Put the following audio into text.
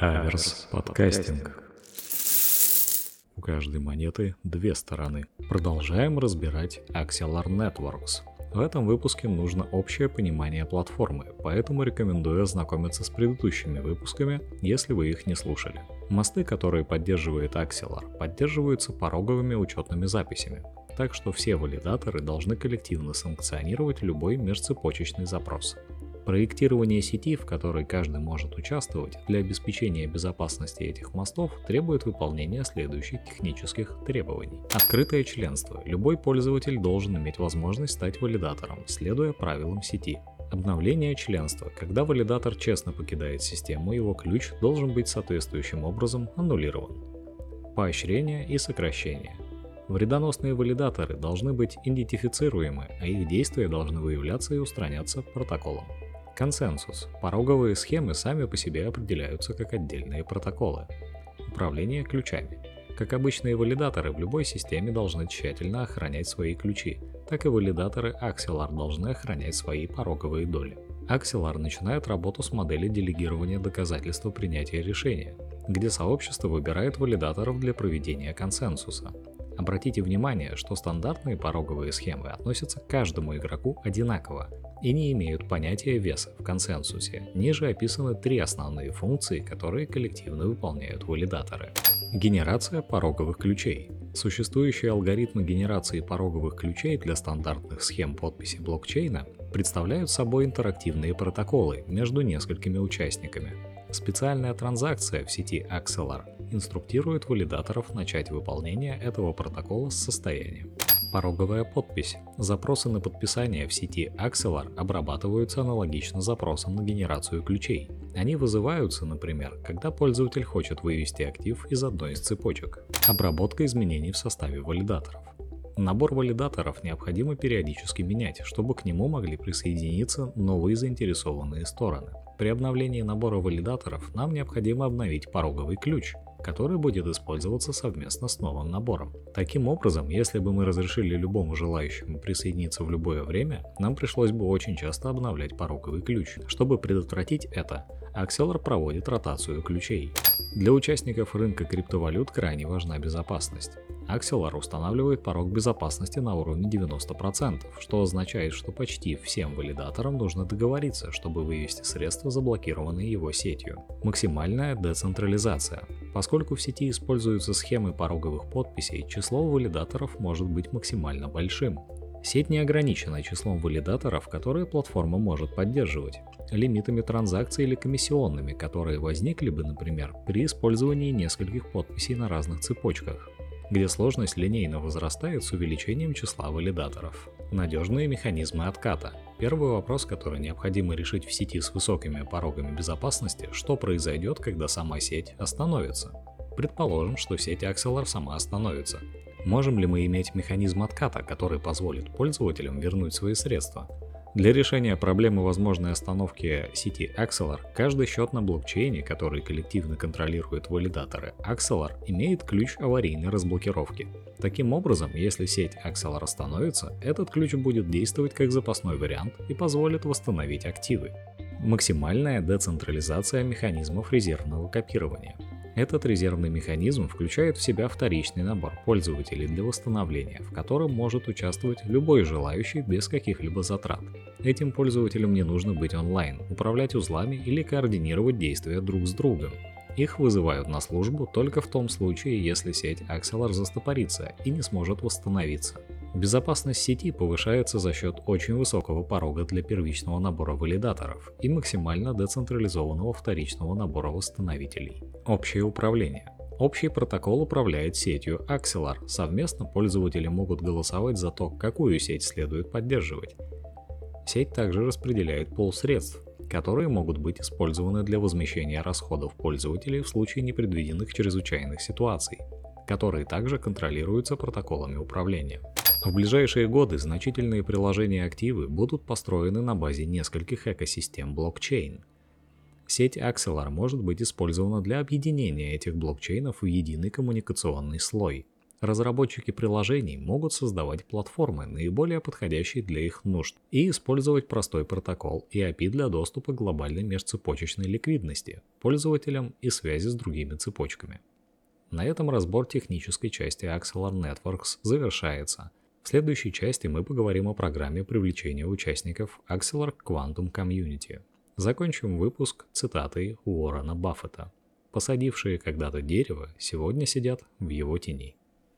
Аверс подкастинг. У каждой монеты две стороны. Продолжаем разбирать Axelar Networks. В этом выпуске нужно общее понимание платформы, поэтому рекомендую ознакомиться с предыдущими выпусками, если вы их не слушали. Мосты, которые поддерживает Axelar, поддерживаются пороговыми учетными записями, так что все валидаторы должны коллективно санкционировать любой межцепочечный запрос. Проектирование сети, в которой каждый может участвовать, для обеспечения безопасности этих мостов требует выполнения следующих технических требований. Открытое членство. Любой пользователь должен иметь возможность стать валидатором, следуя правилам сети. Обновление членства. Когда валидатор честно покидает систему, его ключ должен быть соответствующим образом аннулирован. Поощрение и сокращение. Вредоносные валидаторы должны быть идентифицируемы, а их действия должны выявляться и устраняться протоколом. Консенсус. Пороговые схемы сами по себе определяются как отдельные протоколы. Управление ключами. Как обычные валидаторы в любой системе должны тщательно охранять свои ключи, так и валидаторы Axelar должны охранять свои пороговые доли. Axelar начинает работу с модели делегирования доказательства принятия решения, где сообщество выбирает валидаторов для проведения консенсуса. Обратите внимание, что стандартные пороговые схемы относятся к каждому игроку одинаково, и не имеют понятия веса в консенсусе. Ниже описаны три основные функции, которые коллективно выполняют валидаторы. Генерация пороговых ключей. Существующие алгоритмы генерации пороговых ключей для стандартных схем подписи блокчейна представляют собой интерактивные протоколы между несколькими участниками. Специальная транзакция в сети Axelar инструктирует валидаторов начать выполнение этого протокола с состояния. Пороговая подпись. Запросы на подписание в сети Axelar обрабатываются аналогично запросам на генерацию ключей. Они вызываются, например, когда пользователь хочет вывести актив из одной из цепочек. Обработка изменений в составе валидаторов. Набор валидаторов необходимо периодически менять, чтобы к нему могли присоединиться новые заинтересованные стороны. При обновлении набора валидаторов нам необходимо обновить пороговый ключ, который будет использоваться совместно с новым набором. Таким образом, если бы мы разрешили любому желающему присоединиться в любое время, нам пришлось бы очень часто обновлять пороговый ключ. Чтобы предотвратить это, Axelar проводит ротацию ключей. Для участников рынка криптовалют крайне важна безопасность. Axelar устанавливает порог безопасности на уровне 90%, что означает, что почти всем валидаторам нужно договориться, чтобы вывести средства, заблокированные его сетью. Максимальная децентрализация. Поскольку в сети используются схемы пороговых подписей, число валидаторов может быть максимально большим. Сеть не ограничена числом валидаторов, которые платформа может поддерживать, лимитами транзакций или комиссионными, которые возникли бы, например, при использовании нескольких подписей на разных цепочках где сложность линейно возрастает с увеличением числа валидаторов. Надежные механизмы отката. Первый вопрос, который необходимо решить в сети с высокими порогами безопасности, что произойдет, когда сама сеть остановится. Предположим, что сеть Axelar сама остановится. Можем ли мы иметь механизм отката, который позволит пользователям вернуть свои средства? Для решения проблемы возможной остановки сети Axelar, каждый счет на блокчейне, который коллективно контролирует валидаторы Axelar, имеет ключ аварийной разблокировки. Таким образом, если сеть Axelar остановится, этот ключ будет действовать как запасной вариант и позволит восстановить активы. Максимальная децентрализация механизмов резервного копирования. Этот резервный механизм включает в себя вторичный набор пользователей для восстановления, в котором может участвовать любой желающий без каких-либо затрат. Этим пользователям не нужно быть онлайн, управлять узлами или координировать действия друг с другом. Их вызывают на службу только в том случае, если сеть Axelar застопорится и не сможет восстановиться. Безопасность сети повышается за счет очень высокого порога для первичного набора валидаторов и максимально децентрализованного вторичного набора восстановителей. Общее управление. Общий протокол управляет сетью Axelar. Совместно пользователи могут голосовать за то, какую сеть следует поддерживать. Сеть также распределяет пол средств, которые могут быть использованы для возмещения расходов пользователей в случае непредвиденных чрезвычайных ситуаций, которые также контролируются протоколами управления. В ближайшие годы значительные приложения активы будут построены на базе нескольких экосистем блокчейн. Сеть Axelar может быть использована для объединения этих блокчейнов в единый коммуникационный слой. Разработчики приложений могут создавать платформы, наиболее подходящие для их нужд, и использовать простой протокол и API для доступа к глобальной межцепочечной ликвидности пользователям и связи с другими цепочками. На этом разбор технической части Axelar Networks завершается. В следующей части мы поговорим о программе привлечения участников Axelar Quantum Community. Закончим выпуск цитатой Уоррена Баффета. Посадившие когда-то дерево сегодня сидят в его тени.